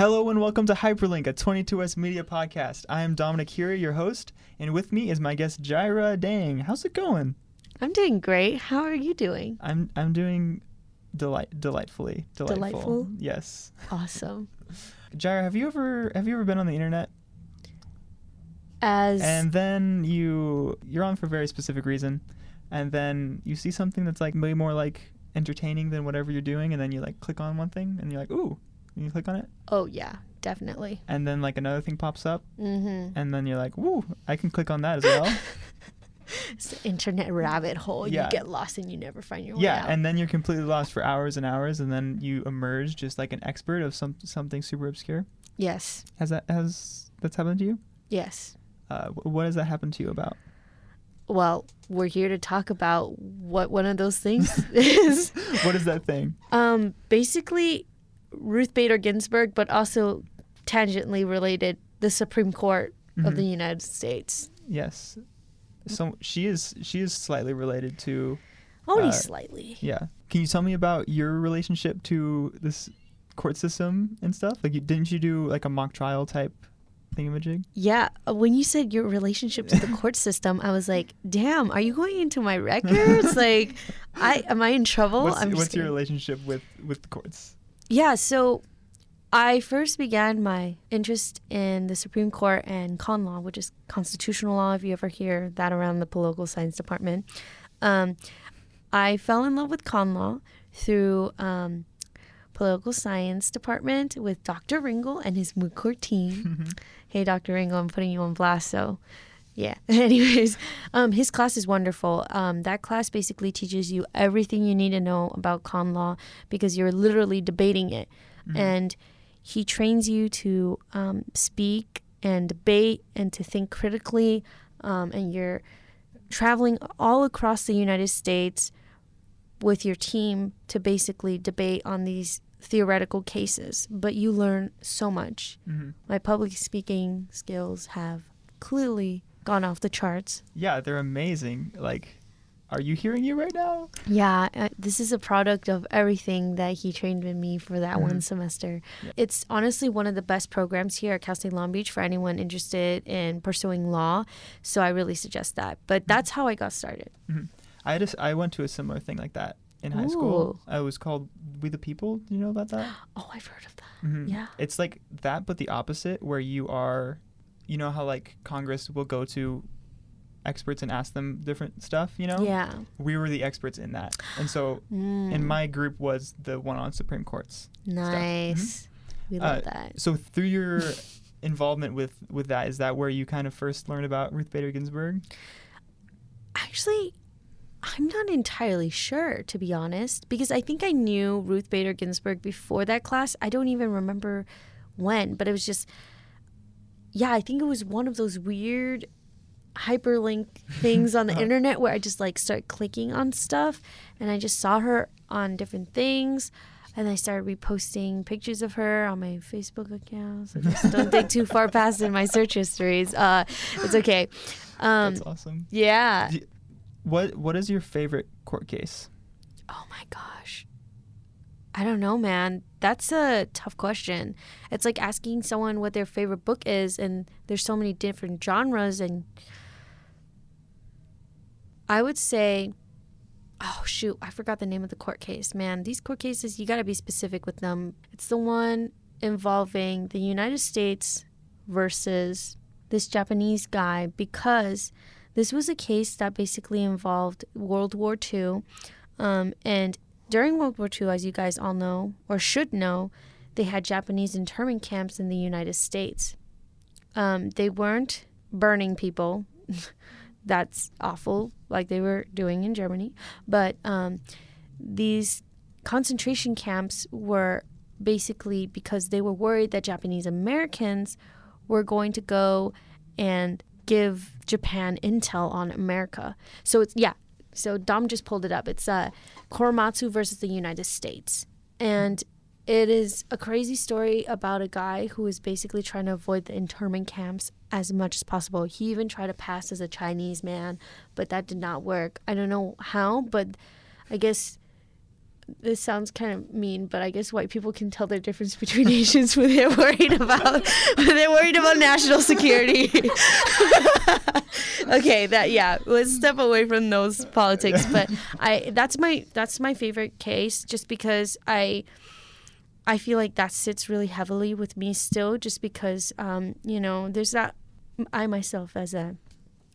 Hello and welcome to Hyperlink, a 22 West Media podcast. I am Dominic Hira, your host, and with me is my guest Jaira Dang. How's it going? I'm doing great. How are you doing? I'm I'm doing delight delightfully delightful. Delightful? Yes. Awesome. Jaira, have you ever have you ever been on the internet? As And then you you're on for a very specific reason, and then you see something that's like way more like entertaining than whatever you're doing, and then you like click on one thing and you're like, ooh, and you click on it, oh yeah, definitely. and then like another thing pops up, Mm-hmm. and then you're like, woo, I can click on that as well. It's the internet rabbit hole. Yeah. You get lost and you never find your way yeah, out. and then you're completely lost for hours and hours, and then you emerge just like an expert of some something super obscure. yes, Has that has that's happened to you? yes. Uh, what has that happened to you about? Well, we're here to talk about what one of those things is. what is that thing? Um, basically, Ruth Bader Ginsburg, but also tangentially related, the Supreme Court of Mhm. the United States. Yes. So she is she is slightly related to Only Uh, slightly. yeah. Can you tell me about your relationship to this court system and stuff? Like, you, didn't you do like a mock trial type thingamajig? Yeah, uh, when you said your relationship to the court system, I was like, "Damn, are you going into my records? like, I am I in trouble?" what's I'm what's your relationship with with the courts? Yeah, so I first began my interest in the Supreme Court and con law, which is constitutional law. If you ever hear that around the political science department, um, I fell in love with con law through um, political science department with Dr. Ringel and his moot court team. hey, Dr. Ringel, I'm putting you on blast, so. Yeah. Anyways, um, his class is wonderful. Um, that class basically teaches you everything you need to know about con law because you're literally debating it, and he trains you to um, speak and debate and to think critically, um, and you're traveling all across the United States with your team to basically debate on these theoretical cases. But you learn so much. Mhm. My public speaking skills have clearly gone off the charts. Yeah, they're amazing. Like, are you hearing you right now? Yeah, uh, this is a product of everything that he trained with me for that one Mhm. semester. It's honestly one of the best programs here at Cal State Long Beach for anyone interested in pursuing law. So I really suggest that. But that's how I got started. I just I went to a similar thing like that in high school. Ooh. It was called We the People. Do you know about that? Oh, I've heard of that. Mhm. Yeah. It's like that, but the opposite, where you are, you know how like Congress will go to experts and ask them different stuff. You know. Yeah. We were the experts in that, and so Mm, and my group was the one on Supreme Courts. nice. We love Uh, that. So through your involvement with with that, is that where you kind of first learned about Ruth Bader Ginsburg? Actually, I'm not entirely sure, to be honest, because I think I knew Ruth Bader Ginsburg before that class. I don't even remember when, but it was just, yeah, I think it was one of those weird hyperlink things on the Uh-huh. internet where I just like start clicking on stuff and I just saw her on different things. And I started reposting pictures of her on my Facebook account. So just don't dig too far past in my search histories. Uh, it's okay. Um, That's awesome. yeah. Do- What What is your favorite court case? Oh my gosh. I don't know, man. That's a tough question. It's like asking someone what their favorite book is, and there's so many different genres. And I would say, oh shoot, I forgot the name of the court case. Man, these court cases, you got to be specific with them. It's the one involving the United States versus this Japanese guy because this was a case that basically involved World War II. Um, and during World War II, as you guys all know or should know, they had Japanese internment camps in the United States. Um, they weren't burning people. That's awful, like they were doing in Germany. But um, these concentration camps were basically because they were worried that Japanese Americans were going to go and give Japan intel on America. So it's yeah. So Dom just pulled it up. It's uh, Korematsu versus the United States, and it is a crazy story about a guy who is basically trying to avoid the internment camps as much as possible. He even tried to pass as a Chinese man, but that did not work. I don't know how, but I guess this sounds kind of mean, but I guess white people can tell the difference between Asians when they're worried about when they're worried about national security. okay, that yeah, let's step away from those politics. But I that's my that's my favorite case, just because I I feel like that sits really heavily with me still, just because um, you know there's that I myself as a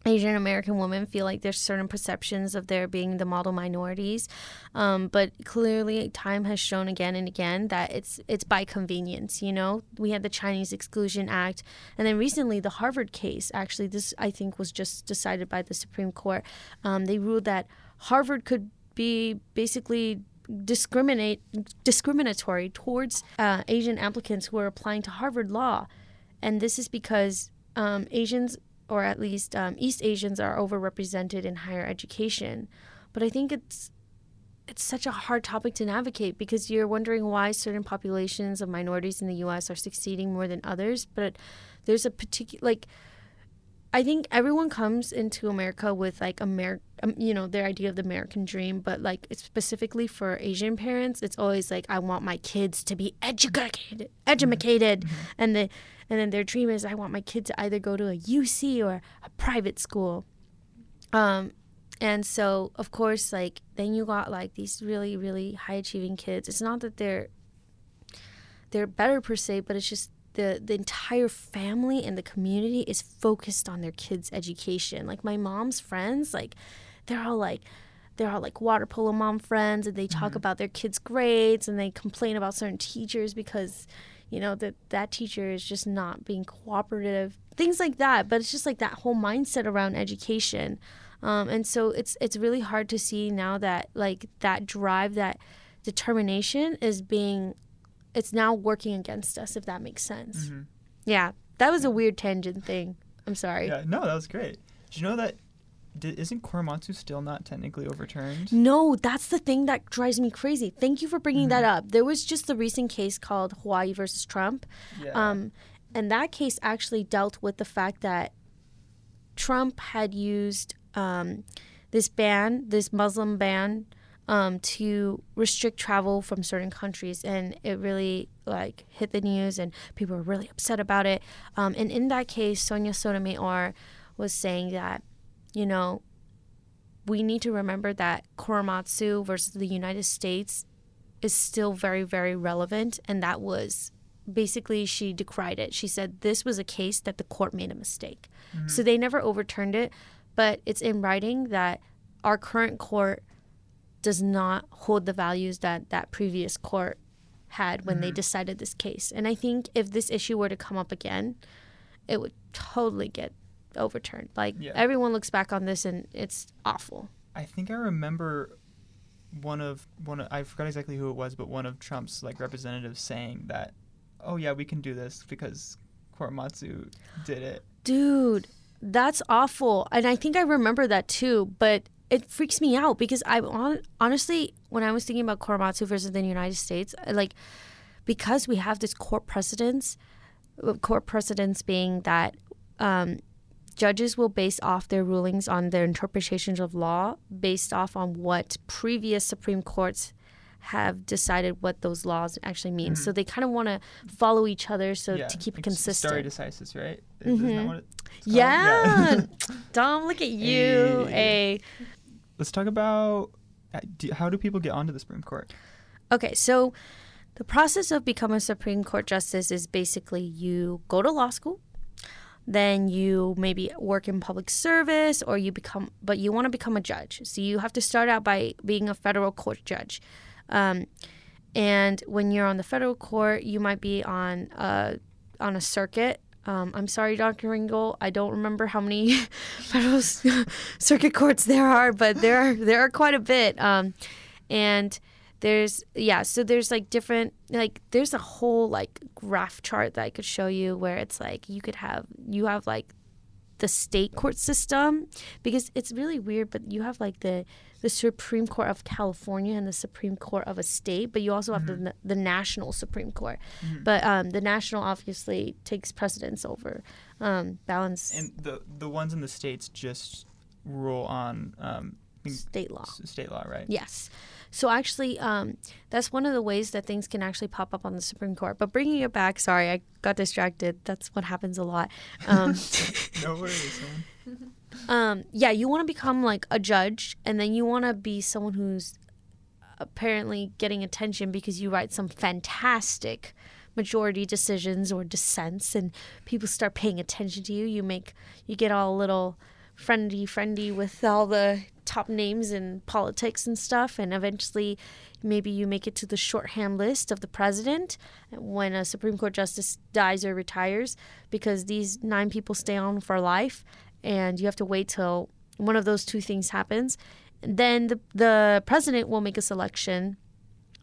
Asian American women feel like there's certain perceptions of there being the model minorities, um, but clearly time has shown again and again that it's it's by convenience. You know, we had the Chinese Exclusion Act, and then recently the Harvard case. Actually, this I think was just decided by the Supreme Court. Um, they ruled that Harvard could be basically discriminate discriminatory towards uh, Asian applicants who are applying to Harvard Law, and this is because um, Asians or at least um, East Asians are overrepresented in higher education. But I think it's it's such a hard topic to navigate because you're wondering why certain populations of minorities in the U.S. are succeeding more than others. But there's a particular like. I think everyone comes into America with like Amer- um, you know, their idea of the American dream, but like it's specifically for Asian parents, it's always like I want my kids to be educated, educated, mm-hmm. and the and then their dream is I want my kid to either go to a UC or a private school. Um, and so of course, like then you got like these really really high achieving kids. It's not that they're they're better per se, but it's just the the entire family and the community is focused on their kids' education. Like my mom's friends, like they're all like they're all like water polo mom friends and they talk mm-hmm. about their kids' grades and they complain about certain teachers because you know that that teacher is just not being cooperative things like that but it's just like that whole mindset around education um, and so it's it's really hard to see now that like that drive that determination is being it's now working against us if that makes sense mm-hmm. yeah that was a weird tangent thing i'm sorry yeah no that was great did you know that did, isn't Korematsu still not technically overturned? No, that's the thing that drives me crazy. Thank you for bringing mm-hmm. that up. There was just the recent case called Hawaii versus Trump. Yeah. Um, and that case actually dealt with the fact that Trump had used um, this ban, this Muslim ban, um, to restrict travel from certain countries, and it really like hit the news, and people were really upset about it. Um, and in that case, Sonia Sotomayor was saying that you know, we need to remember that Korematsu versus the United States is still very, very relevant. And that was basically, she decried it. She said this was a case that the court made a mistake. Mm-hmm. So they never overturned it, but it's in writing that our current court does not hold the values that that previous court had when mm-hmm. they decided this case. And I think if this issue were to come up again, it would totally get overturned. Like yeah. everyone looks back on this and it's awful. I think I remember one of one of, I forgot exactly who it was, but one of Trump's like representatives saying that, oh yeah, we can do this because Korematsu did it. Dude, that's awful. And I think I remember that too, but it freaks me out because I honestly, when I was thinking about Korematsu versus the United States, like because we have this court precedence, court precedence being that um, judges will base off their rulings on their interpretations of law based off on what previous Supreme Courts have decided what those laws actually mean. Mm-hmm. So they kind of want to follow each other so yeah. to keep it consistent. Stare decisis, right? Mm-hmm. yeah. yeah. Dom, look at you. Hey. Let's talk about uh, how do people get onto the Supreme Court? Okay, so the process of becoming a Supreme Court justice is basically you go to law school, then you maybe work in public service or you become but you want to become a judge so you have to start out by being a federal court judge um, and when you're on the federal court you might be on a on a circuit um, I'm sorry, Dr. Ringle. I don't remember how many federal circuit courts there are, but there are there are quite a bit. Um, and there's yeah so there's like different like there's a whole like graph chart that i could show you where it's like you could have you have like the state court system because it's really weird but you have like the the supreme court of california and the supreme court of a state but you also have mm-hmm. the the national supreme court mm-hmm. but um, the national obviously takes precedence over um, balance and the the ones in the states just rule on um, state law. s- state law, right? Yes. So actually, um, that's one of the ways that things can actually pop up on the Supreme Court. But bringing it back, sorry, I got distracted. That's what happens a lot. Um, No worries, man. um, yeah, you want to become like a judge, and then you want to be someone who's apparently getting attention because you write some fantastic majority decisions or dissents, and people start paying attention to you. You make you get all a little friendly, friendly with all the top names in politics and stuff, and eventually. Maybe you make it to the shorthand list of the president when a Supreme Court justice dies or retires, because these nine people stay on for life, and you have to wait till one of those two things happens. Then the, the president will make a selection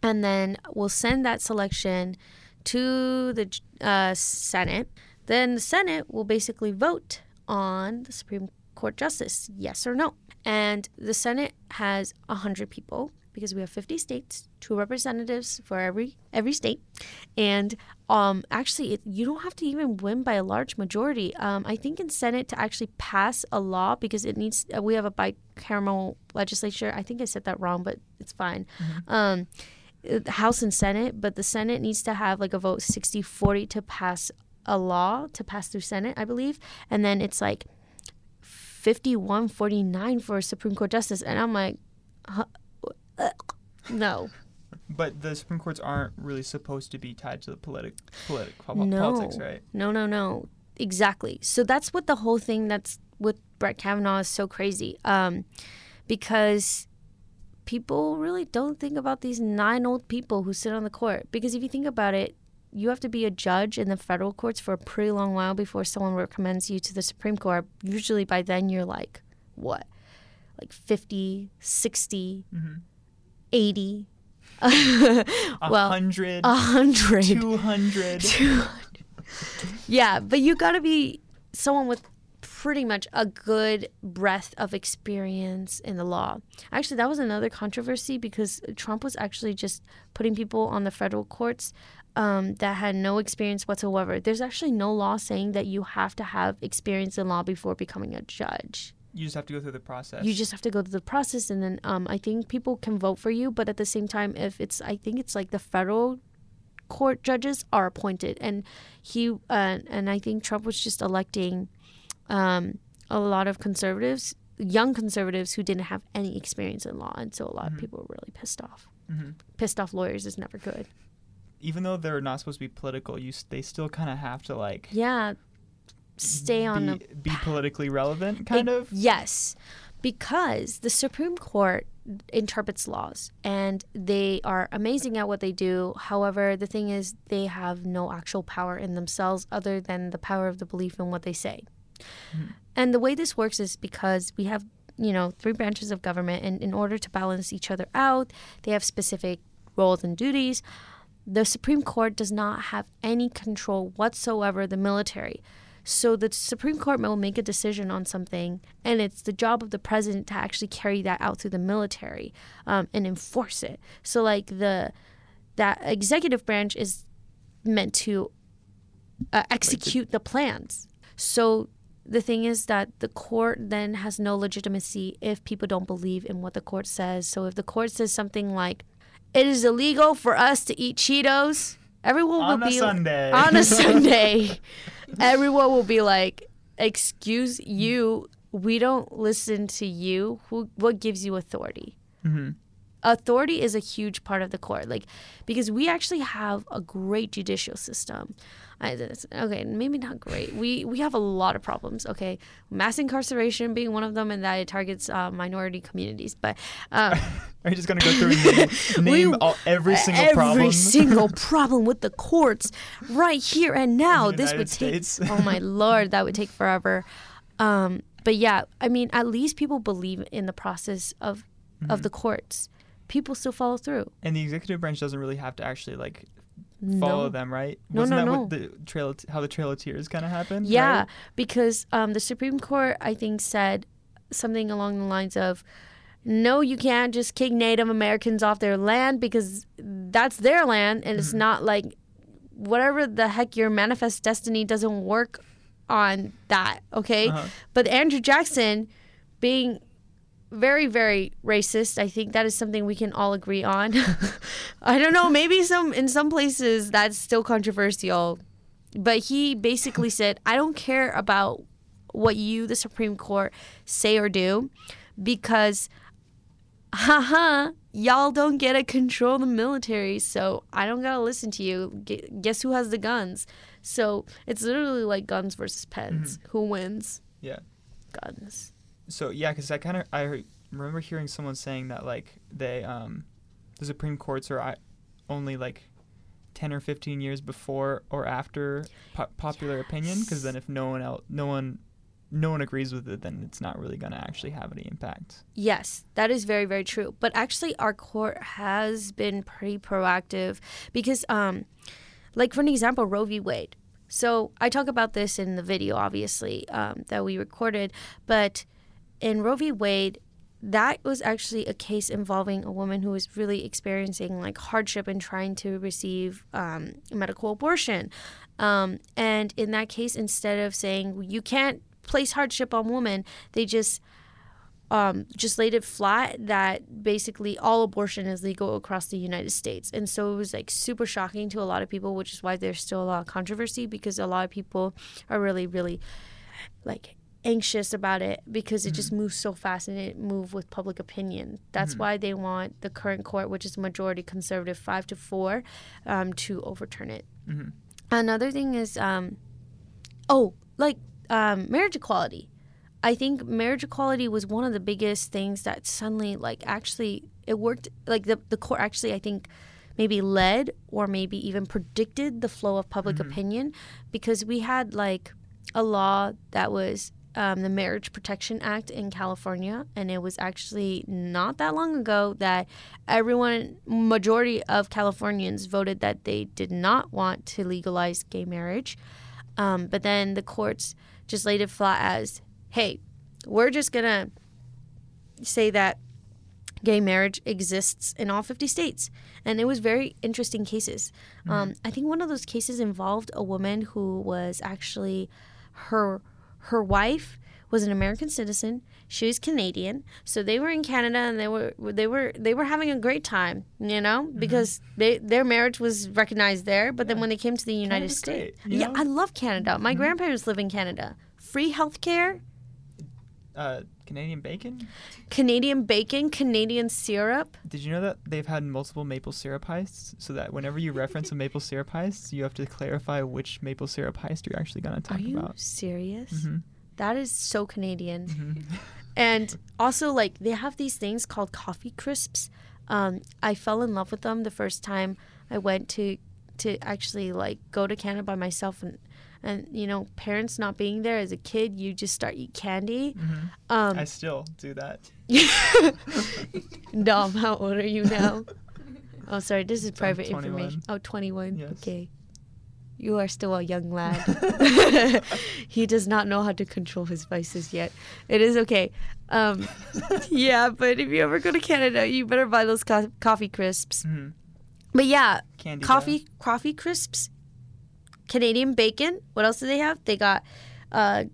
and then will send that selection to the uh, Senate. Then the Senate will basically vote on the Supreme Court justice, yes or no. And the Senate has 100 people because we have 50 states, two representatives for every every state, and um, actually, it, you don't have to even win by a large majority. Um, I think in Senate to actually pass a law because it needs uh, we have a bicameral legislature. I think I said that wrong, but it's fine. Um, House and Senate, but the Senate needs to have like a vote 60 40 to pass a law to pass through Senate, I believe. And then it's like 51 49 for a Supreme Court justice. And I'm like, huh, uh, no. But the Supreme Courts aren't really supposed to be tied to the politic, politic po- No. politics, right? No, no, no. Exactly. So that's what the whole thing that's with Brett Kavanaugh is so crazy. Um, because people really don't think about these nine old people who sit on the court. Because if you think about it, you have to be a judge in the federal courts for a pretty long while before someone recommends you to the Supreme Court. Usually by then you're like, what? Like 50, 60, Mm-hmm. 80. A well, hundred, a hundred. two hundred. yeah, but you got to be someone with pretty much a good breadth of experience in the law. Actually, that was another controversy because Trump was actually just putting people on the federal courts um, that had no experience whatsoever. There's actually no law saying that you have to have experience in law before becoming a judge. You just have to go through the process. You just have to go through the process, and then um, I think people can vote for you. But at the same time, if it's, I think it's like the federal court judges are appointed, and he uh, and I think Trump was just electing um, a lot of conservatives, young conservatives who didn't have any experience in law, and so a lot Mhm. of people were really pissed off. hmm Pissed off lawyers is never good. Even though they're not supposed to be political, you they still kind of have to like Yeah, stay on be, a be politically relevant, kind It- of. Yes, because the Supreme Court interprets laws and they are amazing at what they do. However, the thing is, they have no actual power in themselves other than the power of the belief in what they say. Mhm. And the way this works is because we have, you know, three branches of government, and in order to balance each other out, they have specific roles and duties. The Supreme Court does not have any control whatsoever the military. So the Supreme Court will make a decision on something, and it's the job of the president to actually carry that out through the military um, and enforce it. So like the that executive branch is meant to uh, execute the plans. So the thing is that the court then has no legitimacy if people don't believe in what the court says. So if the court says something like, "It is illegal for us to eat Cheetos," everyone will On a be Sunday. on a Sunday, everyone will be like, "Excuse you, we don't listen to you. Who? What gives you authority?" hmm Authority is a huge part of the court, like because we actually have a great judicial system. I, okay, maybe not great. We we have a lot of problems. Okay, mass incarceration being one of them, and that it targets uh, minority communities. But um, Are you just gonna go through and name, We- all, every single every problem? Every single problem with the courts right here and now. This would take States. oh my lord, that would take forever. Um, but yeah, I mean, at least people believe in the process of Mm-hmm. of the courts. People still follow through. and the executive branch doesn't really have to actually like follow No. them, right? No, Wasn't no, that no. what the trail of- how the Trail of Tears kind of happened? Yeah, right? because um, the Supreme Court, I think, said something along the lines of, "No, you can't just kick Native Americans off their land because that's their land, and Mm-hmm. it's not like whatever the heck your manifest destiny doesn't work on that." Okay, Uh-huh. but Andrew Jackson, being very very racist. I think that is something we can all agree on. I don't know, maybe some in some places that's still controversial. But he basically said, "I don't care about what you the Supreme Court say or do because haha, y'all don't get to control the military, so I don't got to listen to you. Guess who has the guns?" So, it's literally like guns versus pens. Mm-hmm. Who wins? Yeah. Guns. So yeah, because I kind of I remember hearing someone saying that like they um the Supreme Courts are I- only like ten or fifteen years before or after po- popular opinion, because then if no one else no one no one agrees with it, then it's not really gonna actually have any impact. Yes, that is very very true. But actually our court has been pretty proactive because um like for an example Roe v. Wade. So I talk about this in the video obviously um, that we recorded, but in Roe v. Wade that was actually a case involving a woman who was really experiencing like hardship and trying to receive um, medical abortion. Um, and in that case, instead of saying you can't place hardship on women, they just um, just laid it flat that basically all abortion is legal across the United States. And so it was like super shocking to a lot of people, which is why there's still a lot of controversy because a lot of people are really, really like anxious about it because it just moves so fast and it moved with public opinion. That's why they want the current court, which is majority conservative, five to four, um, to overturn it. hmm Another thing is, um, oh, like um, marriage equality. I think marriage equality was one of the biggest things that suddenly, like, actually, it worked. Like the the court actually, I think, maybe led or maybe even predicted the flow of public opinion because we had like a law that was um, the Marriage Protection Act in California, and it was actually not that long ago that everyone, majority of Californians, voted that they did not want to legalize gay marriage. Um, but then the courts just laid it flat as, hey, we're just gonna say that gay marriage exists in all 50 states. And it was very interesting cases. Um, I think one of those cases involved a woman who was actually her her wife was an American citizen. She was Canadian, so they were in Canada and they were they were they were having a great time, you know, because they their marriage was recognized there. But then when they came to the United Canada's States, great, yeah, know? I love Canada. My grandparents live in Canada. Free healthcare, Uh, Canadian bacon. Canadian bacon, Canadian syrup. Did you know that they've had multiple maple syrup heists? So that whenever you reference a maple syrup heist, you have to clarify which maple syrup heist you're actually gonna talk about. Are you about. serious? hmm That is so Canadian. hmm And also, like, they have these things called coffee crisps. Um, I fell in love with them the first time I went to to actually like go to Canada by myself and and you know parents not being there as a kid you just start eat candy hmm um I still do that. Dom how old are you now oh sorry this is I'm private information oh 21 Yes. okay you are still a young lad he does not know how to control his vices yet. It is okay. Um, yeah, but if you ever go to Canada, you better buy those co- coffee crisps. hmm But yeah, Candy. coffee coffee crisps, Canadian bacon. What else do they have? They got uh,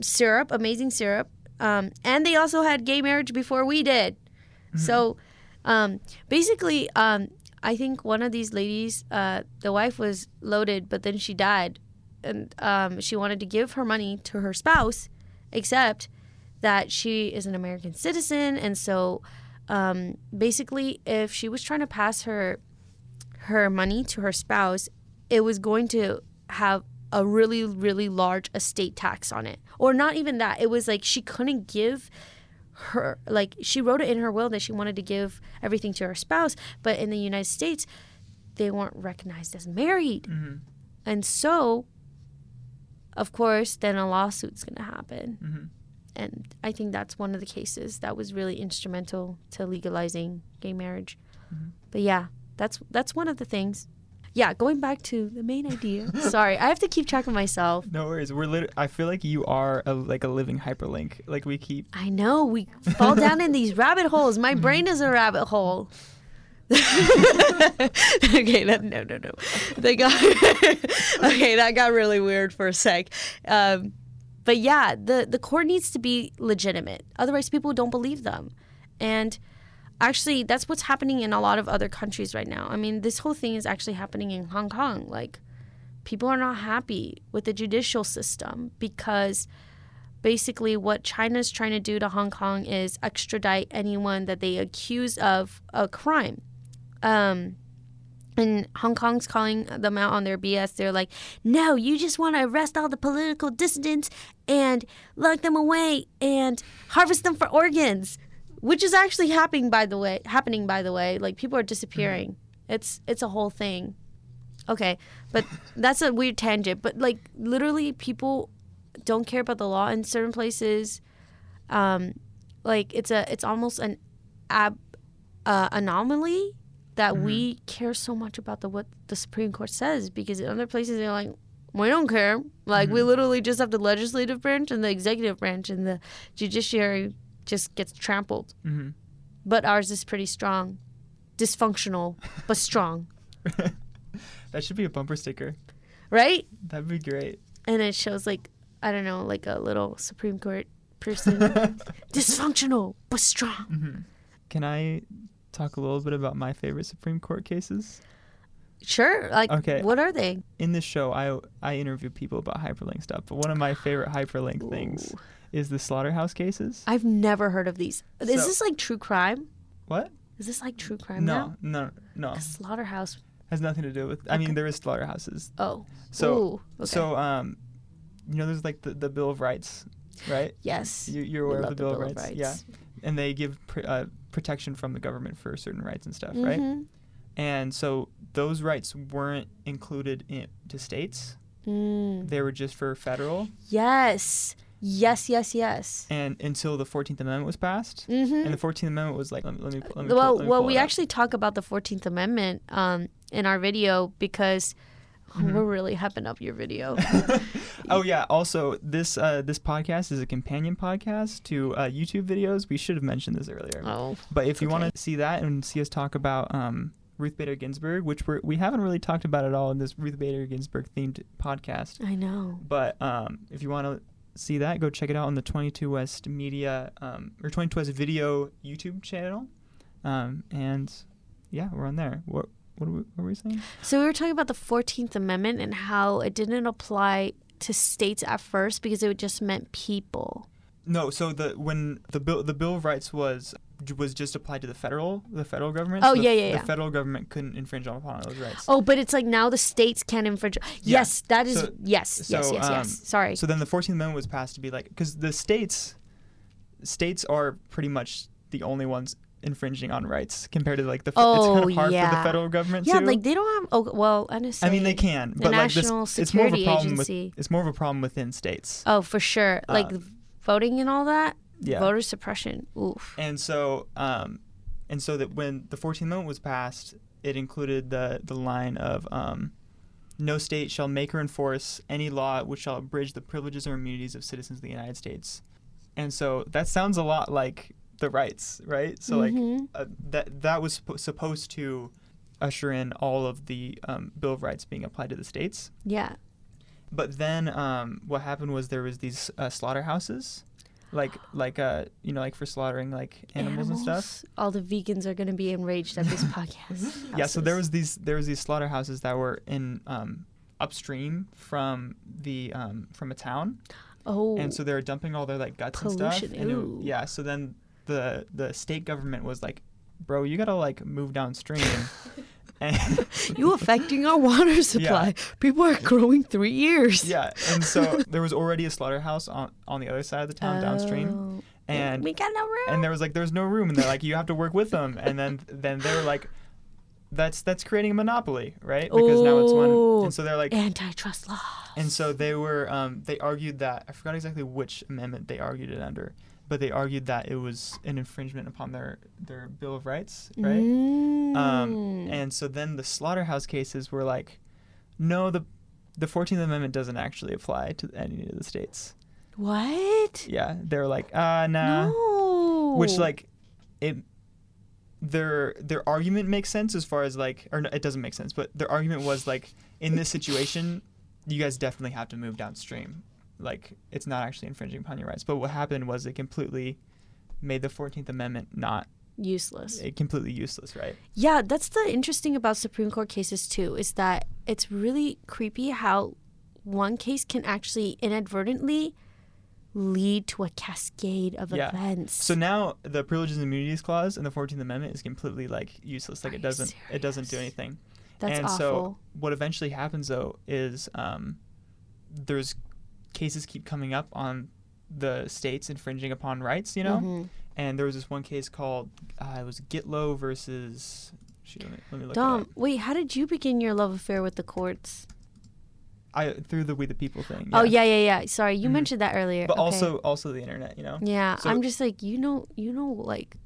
syrup, amazing syrup, um, and they also had gay marriage before we did. So um, basically, um, I think one of these ladies, uh, the wife was loaded, but then she died, and um, she wanted to give her money to her spouse, except that she is an American citizen, and so um, basically, if she was trying to pass her her money to her spouse, it was going to have a really, really large estate tax on it. Or not even that. It was like she couldn't give her, like, she wrote it in her will that she wanted to give everything to her spouse, but in the United States, they weren't recognized as married. hmm And so, of course, then a lawsuit's going to happen. hmm And I think that's one of the cases that was really instrumental to legalizing gay marriage. Mhm. But yeah, that's that's one of the things. Yeah, going back to the main idea. Sorry, I have to keep track of myself. No worries. We're lit- I feel like you are a, like a living hyperlink. Like we keep. I know we fall down in these rabbit holes. My brain is a rabbit hole. okay, that, no, no, no. They got okay. That got really weird for a sec. Um, but yeah, the the court needs to be legitimate. Otherwise, people don't believe them. And actually, that's what's happening in a lot of other countries right now. I mean, this whole thing is actually happening in Hong Kong. Like, people are not happy with the judicial system because basically what China's trying to do to Hong Kong is extradite anyone that they accuse of a crime. Um, and Hong Kong's calling them out on their BS. They're like, no, you just want to arrest all the political dissidents and lock them away and harvest them for organs, which is actually happening by the way. Happening by the way, like people are disappearing. Mm-hmm. It's it's a whole thing. Okay, but that's a weird tangent. But like literally, people don't care about the law in certain places. Um, like it's a it's almost an ab uh, anomaly that mm-hmm. we care so much about the what the Supreme Court says because in other places they're like we don't care like mm-hmm. we literally just have the legislative branch and the executive branch and the judiciary just gets trampled. Mm-hmm. But ours is pretty strong, dysfunctional but strong. that should be a bumper sticker. Right? That'd be great. And it shows like I don't know, like a little Supreme Court person. Dysfunctional but strong. Mm-hmm. Can I talk a little bit about my favorite Supreme Court cases? Sure. Like, okay. what are they? In this show, I I interview people about hyperlink stuff, but one of my favorite hyperlink Ooh. things is the slaughterhouse cases. I've never heard of these. Is so, this like true crime? What? Is this like true crime? No, now? no, no. Slaughterhouse has nothing to do with. I okay. mean, there is slaughterhouses. Oh. So Ooh, okay. so um, you know, there's like the, the Bill of Rights, right? Yes. You, are aware of the Bill, the Bill, of, Rights? of Rights? Yeah. And they give pr- uh, protection from the government for certain rights and stuff, right? And so those rights weren't included in, to states. Mm. They were just for federal. Yes. Yes, yes, yes. And until the Fourteenth Amendment was passed, mm-hmm. and the Fourteenth Amendment was like, let me, let me, let me well, pull, well, we actually talk about the Fourteenth Amendment um, in our video because Mm-hmm. We're really hyping up your video. oh yeah. Also, this uh, this podcast is a companion podcast to uh, YouTube videos. We should have mentioned this earlier. Oh. But if you okay. want to see that and see us talk about um, Ruth Bader Ginsburg, which we're, we haven't really talked about at all in this Ruth Bader Ginsburg themed podcast. I know. But um, if you want to see that, go check it out on the 22 West Media um, or 22 West Video YouTube channel. Um, and yeah, we're on there. What what were, we, what were we saying? So we were talking about the Fourteenth Amendment and how it didn't apply to states at first because it just meant people. No, so the when the bill the Bill of Rights was was just applied to the federal the federal government. Oh so yeah, the, yeah, yeah. The federal government couldn't infringe upon those rights. Oh, but it's like now the states can infringe. Yeah. Yes, that is so, yes, so, yes, yes, um, yes. Sorry. So then the Fourteenth Amendment was passed to be like because the states states are pretty much the only ones infringing on rights compared to like the. Oh, it's kind of hard yeah. for the federal government. Yeah, too. like they don't have. Oh well. I mean, they can, the but National like this, Security it's more of a problem Agency. with. It's more of a problem within states. Oh, for sure. Uh, like voting and all that. Yeah. Voter suppression. Oof. And so, um, and so that when the Fourteenth Amendment was passed, it included the the line of um, no state shall make or enforce any law which shall abridge the privileges or immunities of citizens of the United States. And so that sounds a lot like the rights, right? So mm-hmm. like uh, that that was sp- supposed to usher in all of the um, Bill of Rights being applied to the states. Yeah. But then um, what happened was there was these uh, slaughterhouses, like like uh you know like for slaughtering like animals, animals? and stuff. All the vegans are going to be enraged at this podcast. yeah, so there was these there was these slaughterhouses that were in um, upstream from the um, from a town. Oh. And so they were dumping all their like guts Pollution. and stuff. And it, yeah, so then the the state government was like, bro, you gotta like move downstream. and you affecting our water supply. Yeah. People are growing three years. Yeah, and so there was already a slaughterhouse on on the other side of the town oh. downstream, and we got no room. And there was like there's no room, and they're like you have to work with them, and then then they're like. That's that's creating a monopoly, right? Because Ooh, now it's one, and so they're like antitrust laws. And so they were, um, they argued that I forgot exactly which amendment they argued it under, but they argued that it was an infringement upon their their Bill of Rights, right? Mm. Um, and so then the slaughterhouse cases were like, no, the the Fourteenth Amendment doesn't actually apply to any of the states. What? Yeah, they're like, ah, uh, nah. No. Which like, it. Their their argument makes sense as far as like, or no, it doesn't make sense, but their argument was like, in this situation, you guys definitely have to move downstream like it's not actually infringing upon your rights. But what happened was it completely made the Fourteenth Amendment not Useless. uh, completely useless, right? Yeah, that's the interesting about Supreme Court cases too, is that it's really creepy how one case can actually inadvertently lead to a cascade of Yeah. events. So now the Privileges and Immunities Clause in the Fourteenth Amendment is completely like useless. Like Are it doesn't it doesn't do anything. that's and awful. so what eventually happens though is um, there's cases keep coming up on the states infringing upon rights, you know. Mhm. And there was this one case called uh, it was Gitlow versus. Shoot, let me, let me look Dom, wait, how did you begin your love affair with the courts? I through the We the People thing. Oh yeah, yeah, yeah. Sorry, you Mhm. mentioned that earlier. But Okay. also also the internet, you know. yeah, so- I'm just like you know, you know, like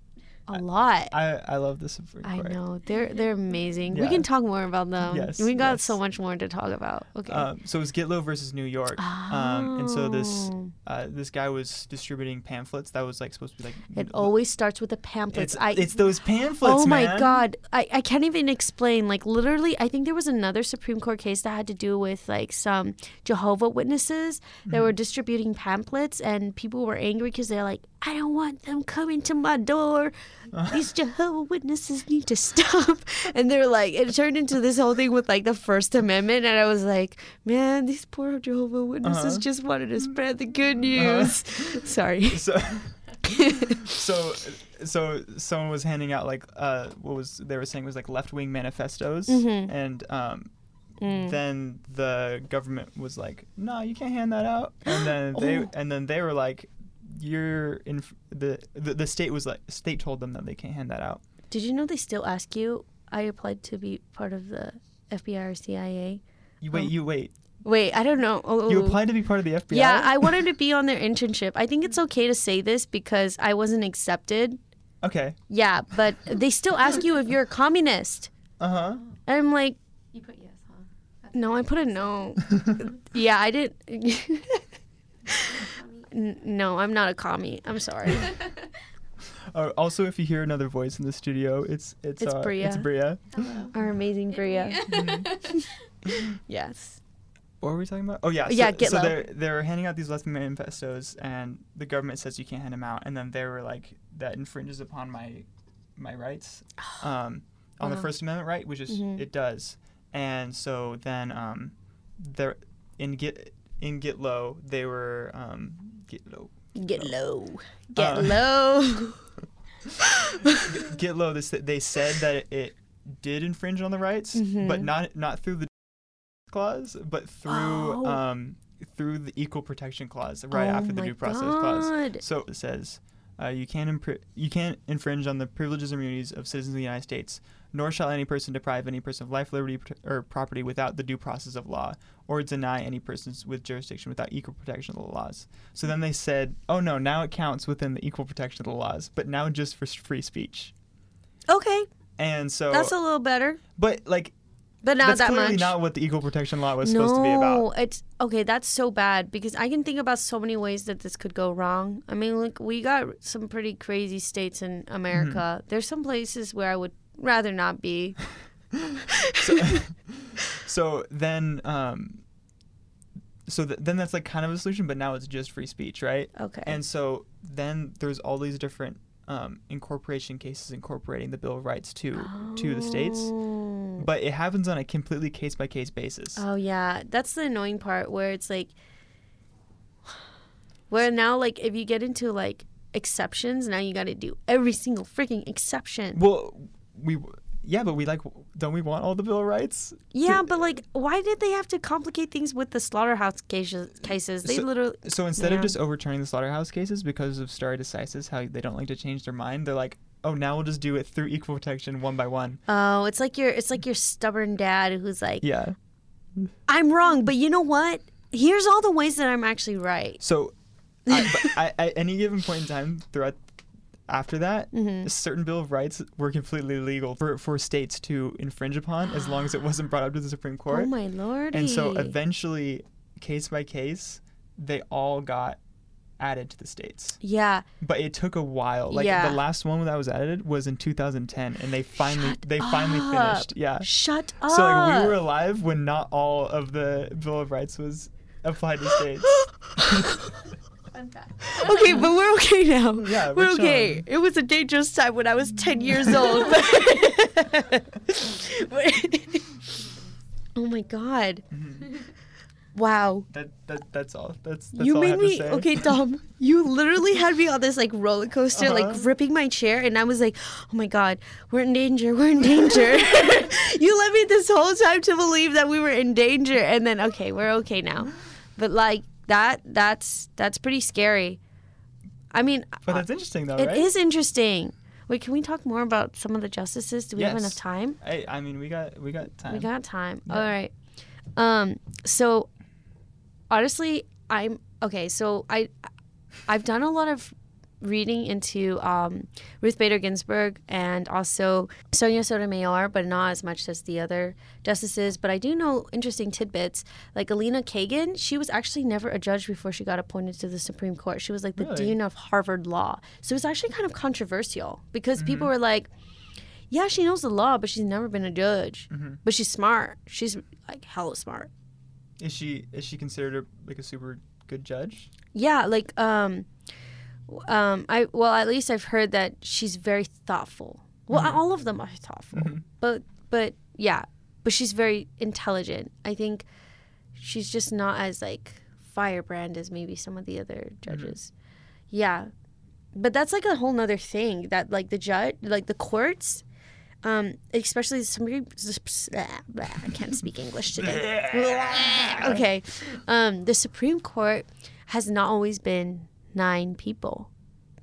a lot. I I love the Supreme Court. I know they're they're amazing. We can talk more about them. Yes, we got yes. so much more to talk about. Okay. Um, so it was Gitlow versus New York. Um, and so this Oh. uh, this guy was distributing pamphlets that was like supposed to be like. It always starts with the pamphlets. It's, I it's those pamphlets. Oh my god. I, I can't even explain. Like literally I think there was another Supreme Court case that had to do with like some Jehovah Witnesses that Mm-hmm. were distributing pamphlets and people were angry because they're like, I don't want them coming to my door. These Jehovah Witnesses need to stop. And they're like it turned into this whole thing with like the First Amendment and I was like, Man, these poor Jehovah Witnesses Uh-huh. just wanted to spread the good news. Sorry. So, so, so someone was handing out like uh, what was they were saying was like left wing manifestos, Mhm. and um, Mm. then the government was like, no, you can't hand that out, and then they Oh. and then they were like, you're in the, the the state was like state told them that they can't hand that out. Did you know they still ask you? I applied to be part of the FBI or CIA. You wait, Um, you wait. Wait, I don't know. Oh, You applied to be part of the FBI. Yeah, I wanted to be on their internship. I think it's okay to say this because I wasn't accepted. okay. Yeah, but they still ask you if you're a communist. Uh huh. And I'm like, You put yes, huh? no, I put a no. yeah, I didn't. N- no, I'm not a commie. I'm sorry. Uh, also, if you hear another voice in the studio, it's it's It's uh, Bria. It's Bria. Hello. Our amazing Bria. Mm-hmm. Yes. What were we talking about? Oh yeah, so, Yeah, get so low. they're they're handing out these left manifestos, and the government says you can't hand them out, and then they were like that infringes upon my my rights, um, on the First Amendment right, which is Mhm. it does, and so then um, they're in get in get low they were um, get low Get low. Get Uh, low. get low they, sa- they said that it, it did infringe on the rights, Mhm. but not not through the clause, but through Oh. um, through the equal protection clause right Oh after the due process clause. So it says, uh, you can't impri- you can't infringe on the privileges and immunities of citizens of the United States, nor shall any person deprive any person of life, liberty, or property without the due process of law, or deny any persons with jurisdiction without equal protection of the laws. So then they said, oh no, now it counts within the equal protection of the laws, but now just for free speech. Okay, And so, that's a little better, but like but not that's that clearly much. not what the equal protection law was no, supposed to be about. it's okay. That's so bad because I can think about so many ways that this could go wrong. I mean, like we got some pretty crazy states in America. Mm-hmm. There's some places where I would rather not be. so, so then um so th- then that's like kind of a solution but now it's just free speech right Okay. and so then there's all these different um, incorporation cases incorporating the bill of rights to to the states Oh. but it happens on a completely case by case basis Oh yeah, that's the annoying part where it's like where now like if you get into like exceptions, now you got to do every single freaking exception. well we yeah but we like don't we want all the bill of rights Yeah, to- but like why did they have to complicate things with the slaughterhouse cases? Cases they So- literally so instead Yeah. of just overturning the slaughterhouse cases because of stare decisis how they don't like to change their mind they're like oh now we'll just do it through equal protection one by one Oh, it's like your it's like your stubborn dad who's like, yeah I'm wrong, but you know what? Here's all the ways that I'm actually right. So, I, I, at any given point in time throughout after that, Mhm. certain Bill of Rights were completely legal for, for states to infringe upon as long as it wasn't brought up to the Supreme Court. Oh my lord! and so eventually, case by case, they all got added to the states. yeah, But it took a while. Like Yeah. the last one that was added was in 2010, and they finally Shut they finally finished. Yeah. shut up. So like we were alive when not all of the Bill of Rights was applied to states. Fun fact. Okay, but we're okay now. Yeah, we're we're okay. chilling. It was a dangerous time when I was 10 years old. oh my god. Wow. That, that that's all. That's, that's you all I made have me to say. okay, Dom. You literally had me on this like roller coaster, Uh-huh. like gripping my chair, and I was like, "Oh my god, we're in danger! We're in danger!" you led me this whole time to believe that we were in danger, and then okay, we're okay now. But like that, that's that's pretty scary. I mean, But that's interesting though, it is right? interesting. Wait, can we talk more about some of the justices? Do we have enough time? I I mean we got we got time. We got time. Yeah. All right. Um. So, honestly, I'm okay. So I, I've done a lot of reading into um, Ruth Bader Ginsburg and also Sonia Sotomayor, but not as much as the other justices. But I do know interesting tidbits. Like Elena Kagan, she was actually never a judge before she got appointed to the Supreme Court. She was like the Really? dean of Harvard Law. So it was actually kind of controversial because people were like, yeah, she knows the law, but she's never been a judge. Mhm. But she's smart. She's like hella smart. Is she is she considered a, like a super good judge? Yeah, like um, um, I well at least I've heard that she's very thoughtful. Well, Mhm. all of them are thoughtful, Mhm. but but yeah, but she's very intelligent. I think she's just not as like firebrand as maybe some of the other judges. Yeah, but that's like a whole nother thing that like the judge, like the courts. Um, especially some I can't speak English today. okay. Um, the Supreme Court has not always been nine people.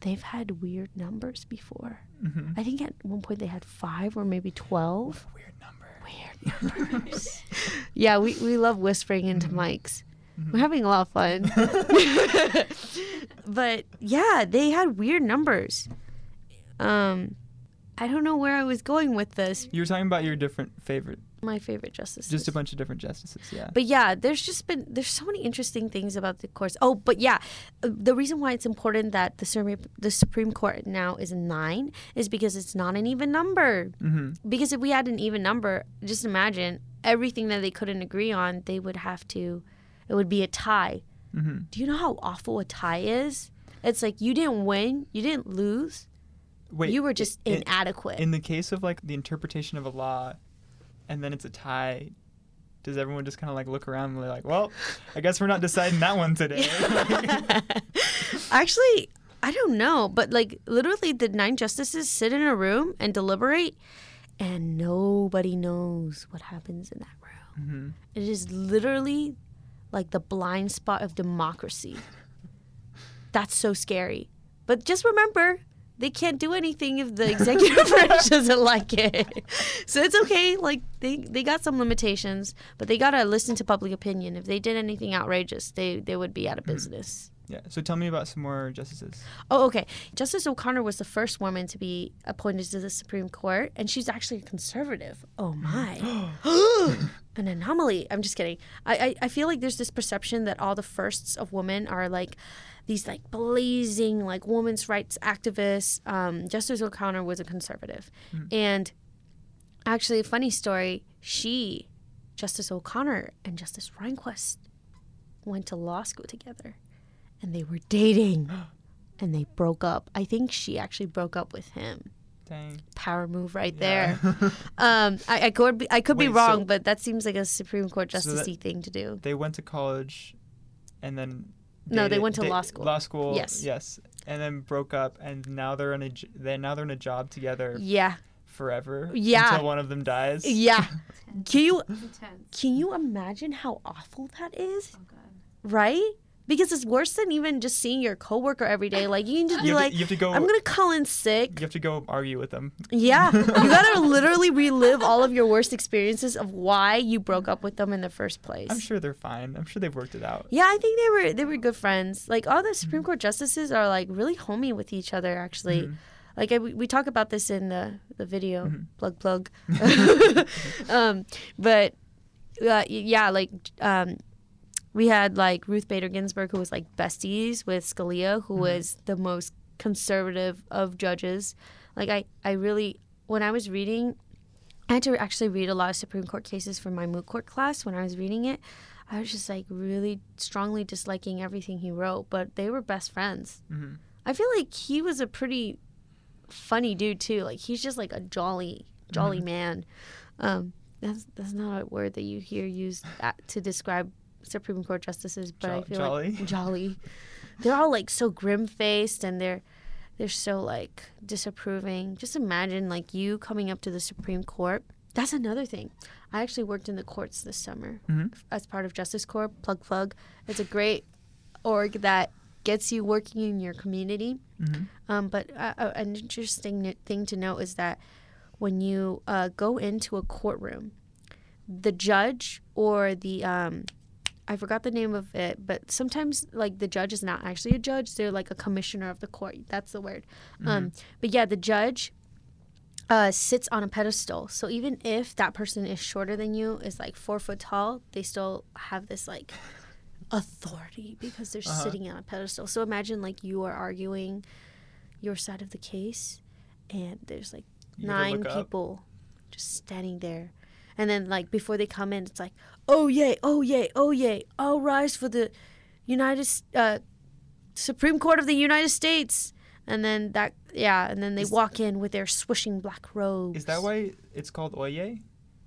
They've had weird numbers before. Mm-hmm. I think at one point they had five or maybe 12. Weird number. Weird numbers. yeah, we, we love whispering into mics. We're having a lot of fun. but yeah, they had weird numbers. Um, I don't know where I was going with this. You were talking about your different favorite, My favorite justices. just a bunch of different justices. Yeah. But yeah, there's just been there's so many interesting things about the courts. Oh, but yeah, uh, the reason why it's important that the Supreme the Supreme Court now is nine is because it's not an even number. mm-hmm. Because if we had an even number, just imagine everything that they couldn't agree on, they would have to. It would be a tie. Mm-hmm. Do you know how awful a tie is? It's like you didn't win, you didn't lose, Wait. you were just in, inadequate. in the case of like the interpretation of a law, and then it's a tie. Does everyone just kind of like look around and be like, well, I guess we're not deciding that one today? Actually, I don't know, but like literally, the nine justices sit in a room and deliberate, and nobody knows what happens in that room. hmm It is literally like the blind spot of democracy. That's so scary. But just remember, they can't do anything if the executive branch doesn't like it. So it's okay. Like they, they got some limitations, but they gotta listen to public opinion. If they did anything outrageous, they, they would be out of mm-hmm. business. Yeah. So tell me about some more justices. Oh, okay. Justice O'Connor was the first woman to be appointed to the Supreme Court, and she's actually a conservative. Oh my. An anomaly. I'm just kidding. I, I, I feel like there's this perception that all the firsts of women are like these like blazing like women's rights activists. Um, Justice O'Connor was a conservative. And actually, a funny story, she, Justice O'Connor and Justice Rehnquist went to law school together and they were dating and they broke up. I think she actually broke up with him. Dang. Power move right Yeah. there. Um, I, I could be I could be wrong, so- but that seems like a Supreme Court So justicey thing to do. they went to college, and then. No, they went to da- law school. Law school. Yes. Yes. And then broke up, and now they're in a j- they now they're in a job together Yeah, forever. Yeah. Until one of them dies. yeah. Can you can you imagine how awful that is? Oh god. Right? Because it's worse than even just seeing your coworker every day. Like you can just be You have, like, to, you have to go. I'm gonna call in sick. You have to go argue with them. Yeah, you gotta literally relive all of your worst experiences of why you broke up with them in the first place. I'm sure they're fine. I'm sure they've worked it out. Yeah, I think they were they were good friends. Like all the Supreme Mm-hmm. Court justices are like really homey with each other. Actually, Mhm. like I, we talk about this in the the video Mhm. plug plug. um, but uh, yeah, like um, we had like Ruth Bader Ginsburg who was like besties with Scalia, who Mhm. was the most conservative of judges. Like I I really when I was reading. I had to actually read a lot of Supreme Court cases for my moot court class when I was reading it. I was just like really strongly disliking everything he wrote, but they were best friends. hmm I feel like he was a pretty funny dude too. Like he's just like a jolly, jolly Mhm. man. Um, that's that's not a word that you hear used at, to describe Supreme Court justices, but I feel jolly? like jolly. They're all like so grim faced and they're they're so like disapproving. Just imagine like you coming up to the Supreme Court. That's another thing. I actually worked in the courts this summer Mhm. as part of Justice Corps. Plug plug. It's a great org that gets you working in your community. hmm Um, but uh, uh, an interesting thing to note is that when you uh, go into a courtroom, the judge or the um, I forgot the name of it, but sometimes like the judge is not actually a judge; they're like a commissioner of the court. That's the word. Um, but yeah, the judge uh, sits on a pedestal. So even if that person is shorter than you, is like four foot tall, they still have this like authority because they're Uh-huh. sitting on a pedestal. So imagine like you are arguing your side of the case, and there's like You nine look up. people just standing there. And then like before they come in, it's like, oh yay, oh yay, oh yay, all rise for the United uh, Supreme Court of the United States. And then that, yeah, and then they Is- walk in with their swishing black robes. Is that why it's called Oyez,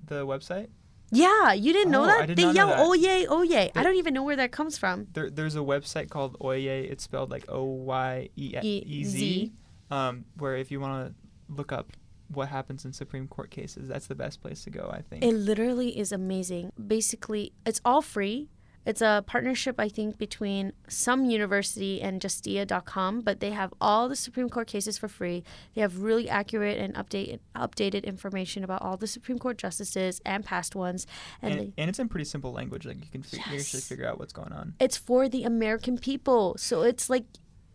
the website? Yeah, you didn't know Oh, that? I did they yell, that. oh yay, oh yay. I don't even know where that comes from. There, there's a website called Oyez. It's spelled like O Y E Z. Z. Um, where if you want to look up what happens in Supreme Court cases, that's the best place to go. I think. It literally is amazing. Basically, it's all free. It's a partnership, I think, between some university and Justia.com, but they have all the Supreme Court cases for free. They have really accurate and update, updated information about all the Supreme Court justices and past ones. And, and, they, and it's in pretty simple language. Like you can fi- Yes. figure out what's going on. it's for the American people. So it's like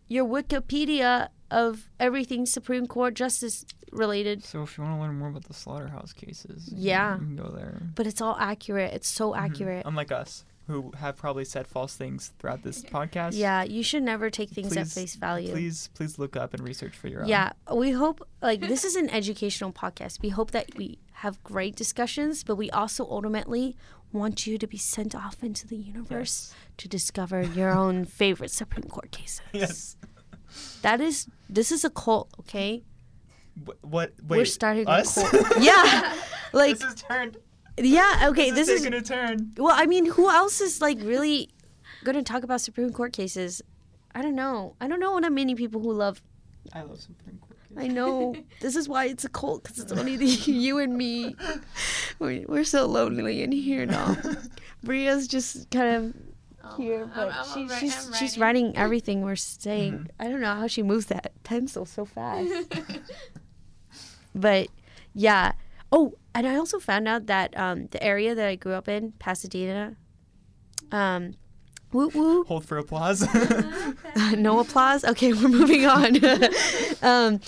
your Wikipedia of everything Supreme Court justice related. So if you want to learn more about the slaughterhouse cases, Yeah. you can go there. But it's all accurate. It's so Mhm. accurate. Unlike us, who have probably said false things throughout this podcast. Yeah, you should never take things at face value. Please, please look up and research for your own. Yeah, we hope like this is an educational podcast. We hope that we have great discussions, but we also ultimately want you to be sent off into the universe to discover your own favorite Supreme Court cases. Yes. That is this is a cult, okay? Wh- What? Wait. We're starting us? a cult. yeah. Like this is turned. yeah, okay, this, this is is taking a turn. Well, I mean, who else is like really going to talk about Supreme Court cases? I don't know. I don't know what many people who love I love Supreme Court. cases. I know. this is why it's a cult because it's only the, you and me. We're, we're so lonely in here now. Bria's just kind of here, but I'm- I'm she, alright, she's I'm she's writing. writing everything we're saying. Mhm. I don't know how she moves that pencil so fast. but yeah. Oh, and I also found out that um, the area that I grew up in, Pasadena. Um, woo woo. Hold for applause. no applause. Okay, we're moving on. um,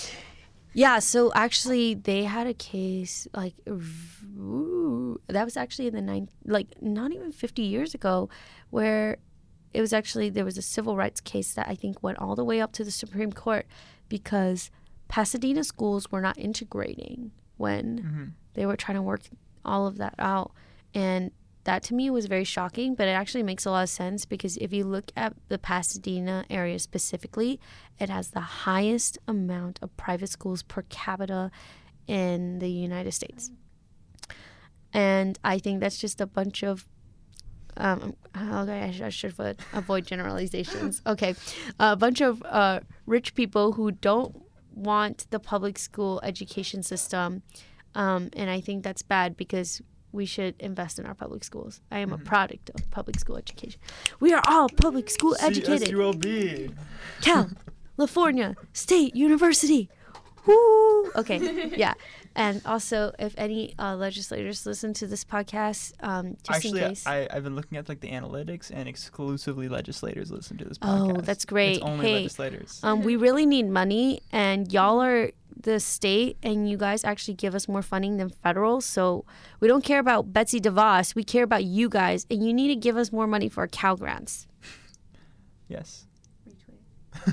yeah, so actually, they had a case like ooh, that was actually in the nine, like not even fifty years ago, where it was actually there was a civil rights case that I think went all the way up to the Supreme Court because Pasadena schools were not integrating when Mhm. they were trying to work all of that out. And that to me was very shocking, but it actually makes a lot of sense because if you look at the Pasadena area specifically, it has the highest amount of private schools per capita in the United States. And I think that's just a bunch of um, okay, I, sh- I should avoid, avoid generalizations. Okay, a bunch of uh, rich people who don't want the public school education system, um, and I think that's bad because we should invest in our public schools. I am a Mhm. product of public school education. We are all public school educated. CSULB. Cal, California State University. Woo! Okay, yeah. And also, if any uh, legislators listen to this podcast, um, just Actually, in case. I, I've been looking at like the analytics, and exclusively legislators listen to this podcast. Oh, that's great. It's only Hey, legislators. um, we really need money, and y'all are the state, and you guys actually give us more funding than federal. So we don't care about Betsy DeVos. We care about you guys, and you need to give us more money for our Cal grants. yes.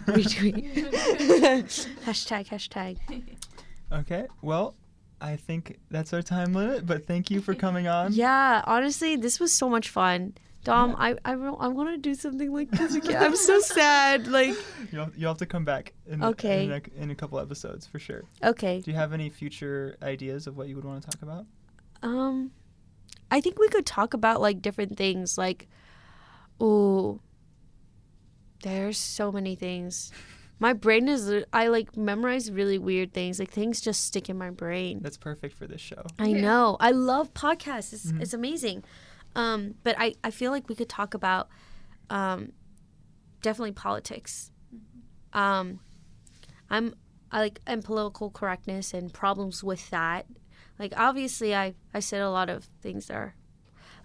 Retweet. Retweet. hashtag, hashtag. Okay. Well, I think that's our time limit. But thank you for coming on. Yeah, honestly, this was so much fun. Dom, I I, I want to do something like this again. I'm so sad. Like, You'll you'll have to come back in the- Okay. in, a, in a couple episodes for sure. okay, Do you have any future ideas of what you would want to talk about? um, I think we could talk about like different things. Like, ooh, there's so many things. My brain is I like memorize really weird things. Like things just stick in my brain. That's perfect for this show. I Yeah. know. I love podcasts. It's, Mhm. it's amazing. Um, but I, I feel like we could talk about um, definitely politics. Um, I'm I like and political correctness and problems with that. Like obviously I, I said a lot of things that are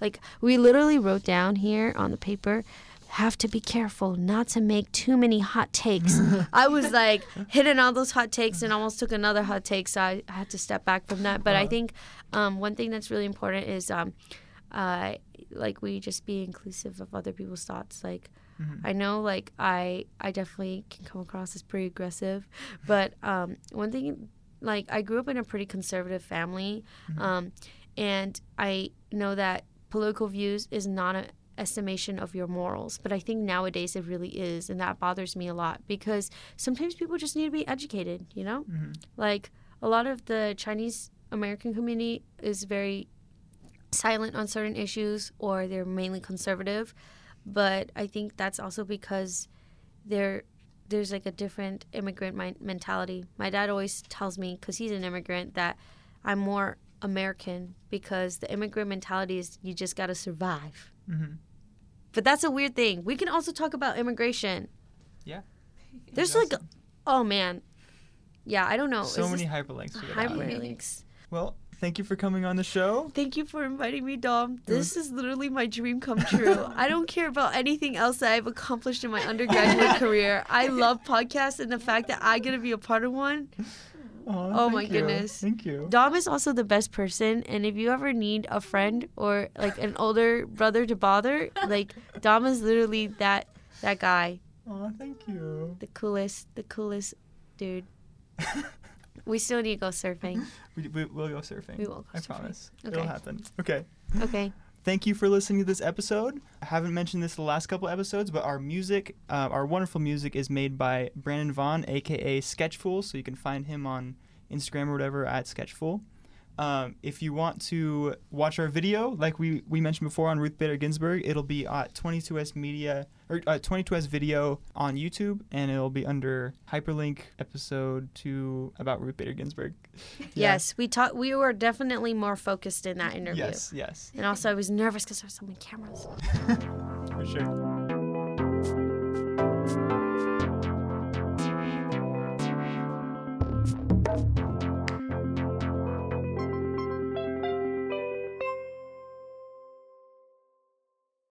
like we literally wrote down here on the paper have to be careful not to make too many hot takes. I was like hitting all those hot takes and almost took another hot take, so I, I had to step back from that. But I Uh-huh. think um, one thing that's really important is um, uh, like we just be inclusive of other people's thoughts. Like Mhm. I know, like I I definitely can come across as pretty aggressive, but um, one thing like I grew up in a pretty conservative family, Mhm. um, and I know that political views is not an estimation of your morals, but I think nowadays it really is, and that bothers me a lot because sometimes people just need to be educated. You know, Mhm. like a lot of the Chinese American community is very silent on certain issues or they're mainly conservative. But I think that's also because there there's like a different immigrant mi- mentality. My dad always tells me cuz he's an immigrant that I'm more American because the immigrant mentality is you just got to survive. Mhm. But that's a weird thing. We can also talk about immigration. Yeah. There's like oh man. Yeah, I don't know. so Is many hyperlinks hyperlinks. Well, thank you for coming on the show. Thank you for inviting me, Dom. This is literally my dream come true. I don't care about anything else that I've accomplished in my undergraduate career. I love podcasts and the fact that I get to be a part of one. Aw, Oh my you. goodness. Thank you. Dom is also the best person, and if you ever need a friend or like an older brother to bother, like Dom is literally that that guy, Aw, thank you. the coolest, the coolest dude. We still need to go surfing. we, we, we'll go surfing. We will go I surfing. promise. Okay. It'll happen. Okay. Okay. Thank you for listening to this episode. I haven't mentioned this the last couple episodes, but our music, uh, our wonderful music, is made by Brandon Vaughn, aka Sketchful. So you can find him on Instagram or whatever at Sketchful. Um, if you want to watch our video, like we, we mentioned before on Ruth Bader Ginsburg, it'll be at 22 West Media or uh, 22 West Video on YouTube, and it'll be under hyperlink episode two about Ruth Bader Ginsburg. Yeah. Yes, we talked. We were definitely more focused in that interview. Yes. Yes. And also, I was nervous because there were so many cameras. For sure.